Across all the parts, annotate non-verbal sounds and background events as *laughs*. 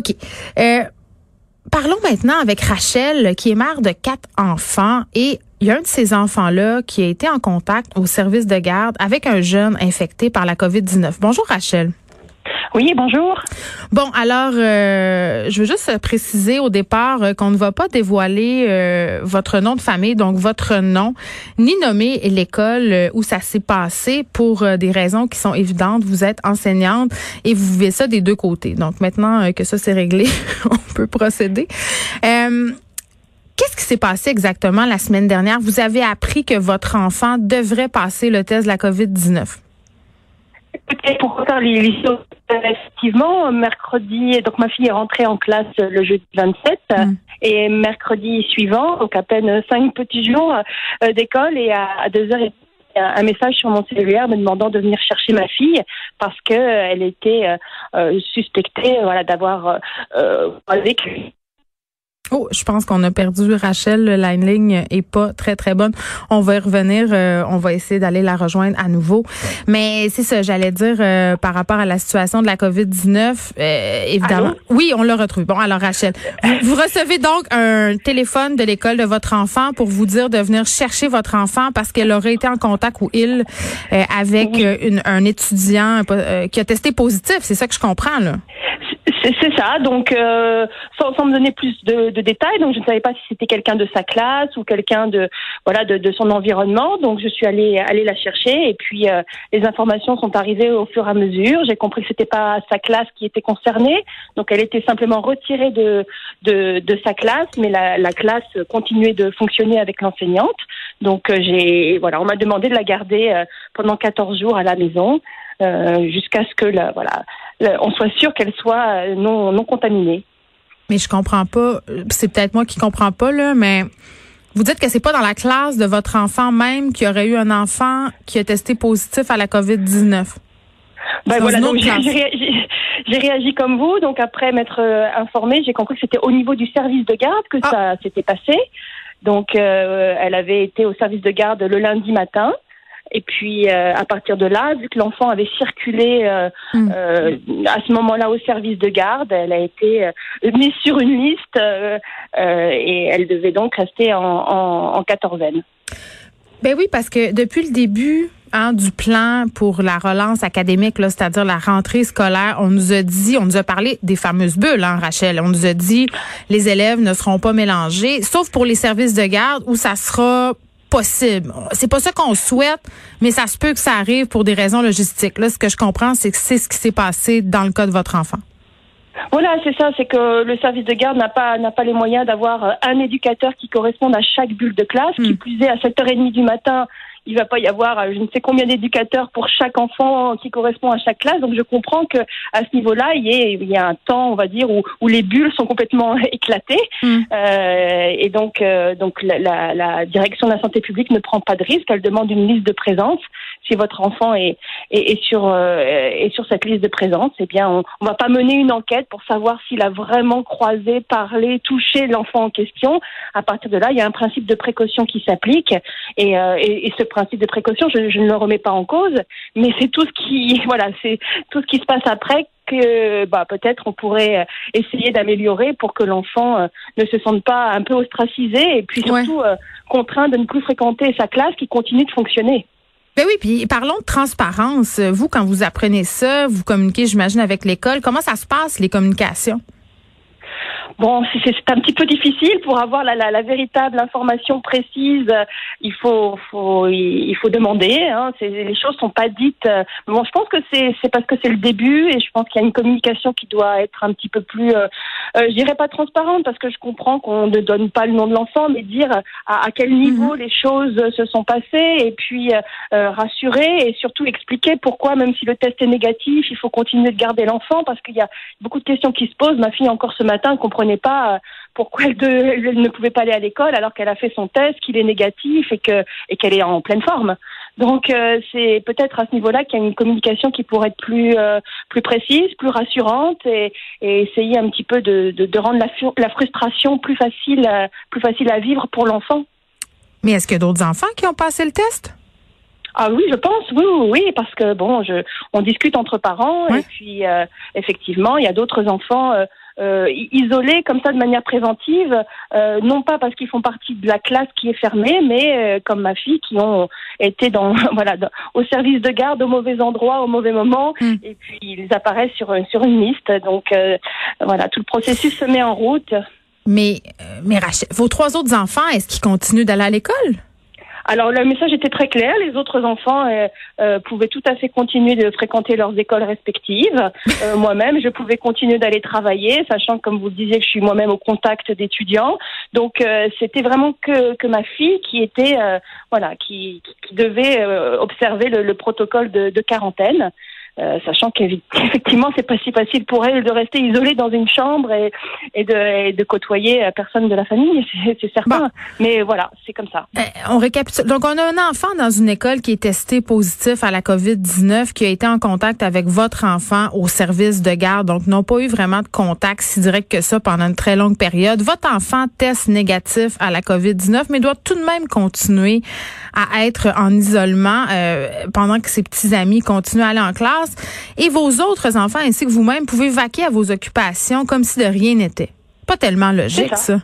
OK. Euh, parlons maintenant avec Rachel, qui est mère de quatre enfants et il y a un de ces enfants-là qui a été en contact au service de garde avec un jeune infecté par la COVID-19. Bonjour Rachel. Oui, bonjour. Bon, alors, euh, je veux juste préciser au départ euh, qu'on ne va pas dévoiler euh, votre nom de famille, donc votre nom, ni nommer l'école où ça s'est passé pour des raisons qui sont évidentes. Vous êtes enseignante et vous vivez ça des deux côtés. Donc maintenant que ça c'est réglé, *laughs* on peut procéder. Qu'est-ce qui s'est passé exactement la semaine dernière? Vous avez appris que votre enfant devrait passer le test de la COVID-19. Pour refaire l'histoire, effectivement, mercredi, donc ma fille est rentrée en classe le jeudi 27 mm. et mercredi suivant, donc à peine cinq petits jours euh, d'école et à, deux heures un message sur mon cellulaire me demandant de venir chercher ma fille parce que euh, elle était euh, suspectée voilà d'avoir euh, Oh, je pense qu'on a perdu Rachel. La ligne est pas très très bonne. On va y revenir. Euh, on va essayer d'aller la rejoindre à nouveau. Mais c'est ça, j'allais dire euh, par rapport à la situation de la COVID 19. Euh, évidemment. Oui, on l'a retrouvé. Bon, alors Rachel, vous, recevez donc un téléphone de l'école de votre enfant pour vous dire de venir chercher votre enfant parce qu'elle aurait été en contact ou il avec une, un étudiant qui a testé positif. C'est ça que je comprends là. C'est ça. Donc, euh, sans, sans, me donner plus de, de, détails, donc je ne savais pas si c'était quelqu'un de sa classe ou quelqu'un de voilà de, de, son environnement. Donc, je suis allée aller la chercher et puis euh, les informations sont arrivées au fur et à mesure. J'ai compris que c'était pas sa classe qui était concernée, donc elle était simplement retirée de de, de sa classe, mais la, la, classe continuait de fonctionner avec l'enseignante. Donc, euh, j'ai voilà, on m'a demandé de la garder euh, pendant 14 jours à la maison. Euh, jusqu'à ce que la, voilà, on soit sûr qu'elle soit euh, non, non contaminée. Mais je comprends pas. C'est peut-être moi qui comprends pas là, mais vous dites que c'est pas dans la classe de votre enfant même qu'il y aurait eu un enfant qui a testé positif à la COVID-19. Ben voilà, j'ai réagi, comme vous. Donc après m'être euh, informée, j'ai compris que c'était au niveau du service de garde que ah. ça s'était passé. Donc elle avait été au service de garde le lundi matin. Et puis euh, à partir de là, vu que l'enfant avait circulé euh, mm. euh, à ce moment-là au service de garde, elle a été mise sur une liste et elle devait donc rester en, en, en quatorzaine. Ben oui, parce que depuis le début hein, du plan pour la relance académique, c'est-à-dire la rentrée scolaire, on nous a dit, on nous a parlé des fameuses bulles, hein, Rachel. On nous a dit les élèves ne seront pas mélangés, sauf pour les services de garde où ça sera possible. C'est pas ça qu'on souhaite, mais ça se peut que ça arrive pour des raisons logistiques. Là, ce que je comprends, c'est que c'est ce qui s'est passé dans le cas de votre enfant. Voilà, c'est ça, c'est que le service de garde n'a pas n'a pas les moyens d'avoir euh, un éducateur qui corresponde à chaque bulle de classe, qui hmm. plus est à 7h30 du matin il va pas y avoir euh, je ne sais combien d'éducateurs pour chaque enfant qui correspond à chaque classe. Donc je comprends que à ce niveau-là, il y, ait, il y a un temps, on va dire, où, où les bulles sont complètement *laughs* éclatées. Mm. Euh, et donc, euh, donc la, la, la, direction de la santé publique ne prend pas de risque. Elle demande une liste de présence. Si votre enfant est, est, est sur euh, est sur cette liste de présence, eh bien, on, on va pas mener une enquête pour savoir s'il a vraiment croisé, parlé, touché l'enfant en question. À partir de là, il y a un principe de précaution qui s'applique et, euh, et, et ce principe de précaution, je, ne le remets pas en cause, mais c'est tout ce qui, *laughs* voilà, c'est tout ce qui se passe après que bah, peut-être on pourrait essayer d'améliorer pour que l'enfant euh, ne se sente pas un peu ostracisé et puis surtout euh, contraint de ne plus fréquenter sa classe qui continue de fonctionner. Ben oui, puis parlons de transparence. Vous, quand vous apprenez ça, vous communiquez, j'imagine, avec l'école. Comment ça se passe, les communications? Bon, c'est un petit peu difficile pour avoir la, la, la véritable information précise. Il faut, faut il faut demander. Hein. Les choses sont pas dites. Bon, je pense que c'est parce que c'est le début et je pense qu'il y a une communication qui doit être un petit peu plus, euh, euh, je dirais pas transparente parce que je comprends qu'on ne donne pas le nom de l'enfant, mais dire à, à quel niveau mhm. les choses se sont passées et puis euh, rassurer et surtout expliquer pourquoi même si le test est négatif, il faut continuer de garder l'enfant parce qu'il y a beaucoup de questions qui se posent. Ma fille encore ce matin comprenait comprenait pas pourquoi elle, ne pouvait pas aller à l'école alors qu'elle a fait son test, qu'il est négatif et que et qu'elle est en pleine forme. Donc c'est peut-être à ce niveau-là qu'il y a une communication qui pourrait être plus plus précise, plus rassurante et, et essayer un petit peu de, de, de rendre la, la frustration plus facile plus facile à vivre pour l'enfant. Mais est-ce qu'il y a d'autres enfants qui ont passé le test? Ah oui, je pense, oui, oui, parce que bon, je, on discute entre parents et puis euh, effectivement, il y a d'autres enfants euh, euh, isolés comme ça de manière préventive, non pas parce qu'ils font partie de la classe qui est fermée, mais comme ma fille, qui ont été dans *laughs* voilà au service de garde au mauvais endroit au mauvais moment, hmm. et puis ils apparaissent sur sur une liste. Donc voilà, tout le processus se met en route. Mais, euh, mais Rachel, vos trois autres enfants, est-ce qu'ils continuent d'aller à l'école? Alors le message était très clair. Les autres enfants euh, euh, pouvaient tout à fait continuer de fréquenter leurs écoles respectives. *laughs* moi-même, je pouvais continuer d'aller travailler, sachant comme vous le disiez que je suis moi-même au contact d'étudiants. Donc c'était vraiment que, que ma fille qui était voilà qui, qui devait observer le, le protocole de, de quarantaine. Euh, sachant *laughs* qu'effectivement c'est pas si facile pour elle de rester isolée dans une chambre et, et, de, de, côtoyer euh, personne de la famille, *laughs* c'est certain. Mais voilà, c'est comme ça. Euh, on récapitule. Donc on a un enfant dans une école qui est testé positif à la COVID-19, qui a été en contact avec votre enfant au service de garde, donc n'ont pas eu vraiment de contact si direct que ça pendant une très longue période. Votre enfant teste négatif à la COVID-19, mais doit tout de même continuer à être en isolement pendant que ses petits amis continuent à aller en classe et vos autres enfants ainsi que vous-même pouvez vaquer à vos occupations comme si de rien n'était. Pas tellement logique, ça.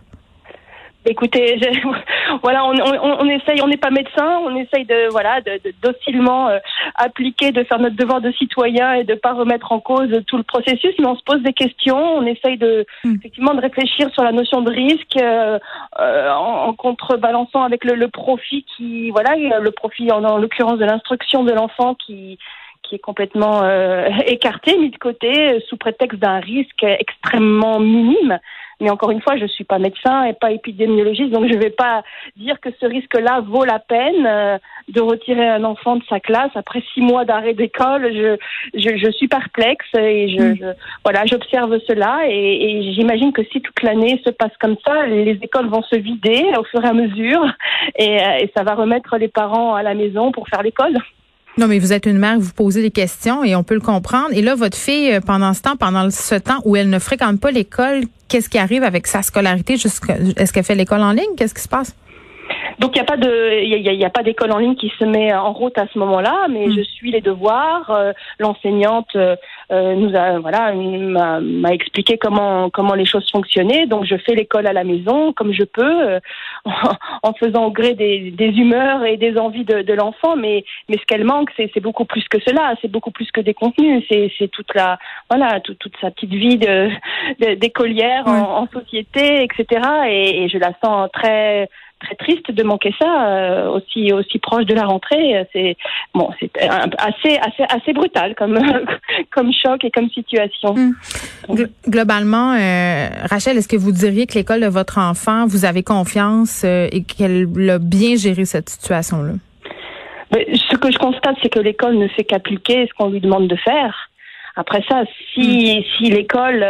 Écoutez, *laughs* voilà, on, on, on, essaye, on n'est pas médecin, on essaye de, voilà, de, docilement euh, appliquer, de faire notre devoir de citoyen et de pas remettre en cause tout le processus, mais on se pose des questions, on essaye de, hmm. effectivement, de réfléchir sur la notion de risque euh, euh, en, contrebalançant avec le, le, profit qui, voilà, le profit en, en l'occurrence de l'instruction de l'enfant qui qui est complètement euh, *laughs* écarté, mis de côté, euh, sous prétexte d'un risque extrêmement minime. Mais encore une fois, je suis pas médecin et pas épidémiologiste, donc je ne vais pas dire que ce risque-là vaut la peine euh, de retirer un enfant de sa classe après six mois d'arrêt d'école. Je, je, je, suis perplexe et je, mm. je voilà, j'observe cela et, et j'imagine que si toute l'année se passe comme ça, les écoles vont se vider au fur et à mesure et, et ça va remettre les parents à la maison pour faire l'école. Non, mais vous êtes une mère, vous posez des questions et on peut le comprendre. Et là, votre fille, euh, pendant ce temps, pendant ce temps où elle ne fréquente pas l'école, qu'est-ce qui arrive avec sa scolarité? Est-ce qu'elle fait l'école en ligne? Qu'est-ce qui se passe? Donc il n'y a pas de, il y a, pas d'école en ligne qui se met en route à ce moment-là, mais je suis les devoirs. Euh, l'enseignante euh, euh, nous a, voilà, m'a expliqué comment comment les choses fonctionnaient. Donc je fais l'école à la maison comme je peux, *laughs* en faisant au gré des, des humeurs et des envies de, de l'enfant. Mais mais ce qu'elle manque, c'est beaucoup plus que cela. C'est beaucoup plus que des contenus. C'est c'est toute la, voilà, toute, toute sa petite vie de d'écolière en, en, société, etc. Et, et je la sens très très triste de manquer ça euh, aussi aussi proche de la rentrée. C'est bon, c'est assez assez assez brutal comme *laughs* comme choc et comme situation. Hmm. Globalement, euh, Rachel, est-ce que vous diriez que l'école de votre enfant, vous avez confiance euh, et qu'elle a bien géré cette situation-là? Ce que je constate, c'est que l'école ne fait qu'appliquer ce qu'on lui demande de faire. Après ça, si, hmm. si l'école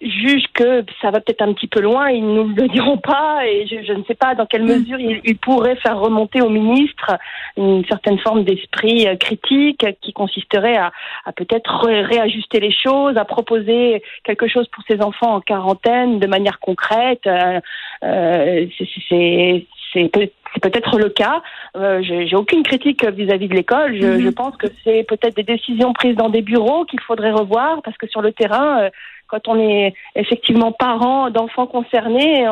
jugent que ça va peut-être un petit peu loin, ils nous le diront pas et je, ne sais pas dans quelle mm. mesure ils, pourraient faire remonter au ministre une certaine forme d'esprit euh, critique qui consisterait à, à peut-être réajuster les choses, à proposer quelque chose pour ces enfants en quarantaine de manière concrète. Euh, euh c'est c'est peut-être le cas. Euh, J'ai aucune critique vis-à-vis de l'école. Je, mm-hmm. je, pense que c'est peut-être des décisions prises dans des bureaux qu'il faudrait revoir parce que sur le terrain, euh, quand on est effectivement parent d'enfants concernés,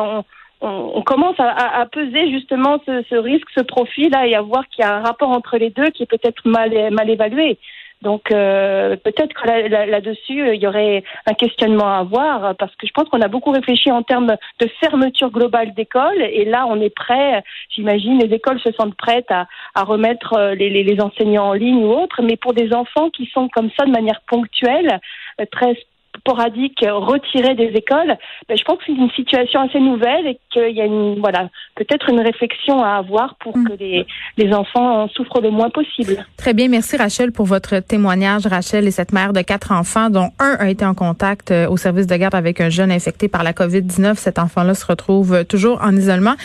on, commence à, peser justement ce, risque, ce profil-là, et à voir qu'il y a un rapport entre les deux qui est peut-être mal, évalué. Donc euh, peut-être que là-dessus, il y aurait un questionnement à avoir, parce que je pense qu'on a beaucoup réfléchi en termes de fermeture globale d'écoles, et là on est prêt, j'imagine, les écoles se sentent prêtes à, remettre euh, les, enseignants en ligne ou autres, mais pour des enfants qui sont comme ça de manière ponctuelle, euh, très sporadiques retirés des écoles, ben, je pense que c'est une situation assez nouvelle et qu'il y a une, voilà, peut-être une réflexion à avoir pour mm. que les, les enfants souffrent le moins possible. Très bien. Merci Rachel pour votre témoignage. Rachel est cette mère de quatre enfants dont un a été en contact euh, au service de garde avec un jeune infecté par la COVID-19. Cet enfant-là se retrouve toujours en isolement.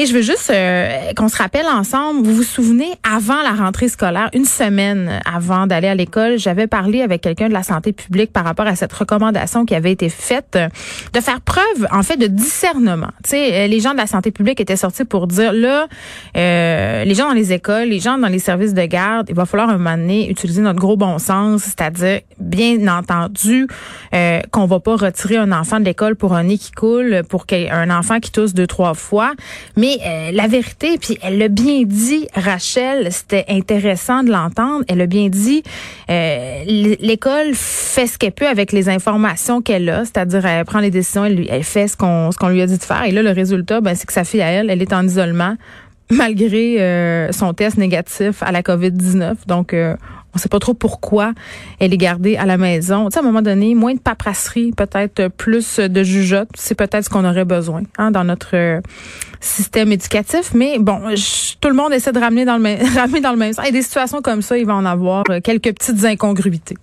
Et je veux juste euh, qu'on se rappelle ensemble, vous vous souvenez, avant la rentrée scolaire, une semaine avant d'aller à l'école, j'avais parlé avec quelqu'un de la santé publique par rapport à cette qui avait été faite euh, de faire preuve, en fait, de discernement. Tu sais, euh, les gens de la santé publique étaient sortis pour dire, là, les gens dans les écoles, les gens dans les services de garde, il va falloir un moment donné utiliser notre gros bon sens, c'est-à-dire, bien entendu, qu'on va pas retirer un enfant de l'école pour un nez qui coule, pour un enfant qui tousse deux, trois fois, mais euh, la vérité, puis elle l'a bien dit, Rachel, c'était intéressant de l'entendre. Elle a bien dit, euh, l'école fait ce qu'elle peut avec les informations qu'elle a, c'est-à-dire elle prend les décisions, elle, elle fait ce qu'on ce qu'on lui a dit de faire. Et là, le résultat, ben, c'est que sa fille à elle, elle est en isolement *laughs* malgré euh, son test négatif à la COVID-19. Donc, on sait pas trop pourquoi elle est gardée à la maison. Tu sais, à un moment donné, moins de paperasserie, peut-être plus de jugeote, c'est peut-être ce qu'on aurait besoin hein, dans notre euh, système éducatif. Mais bon, tout le monde essaie de ramener dans le *laughs* ramener dans le même sens. Et des situations comme ça, il va en avoir euh, quelques petites incongruités.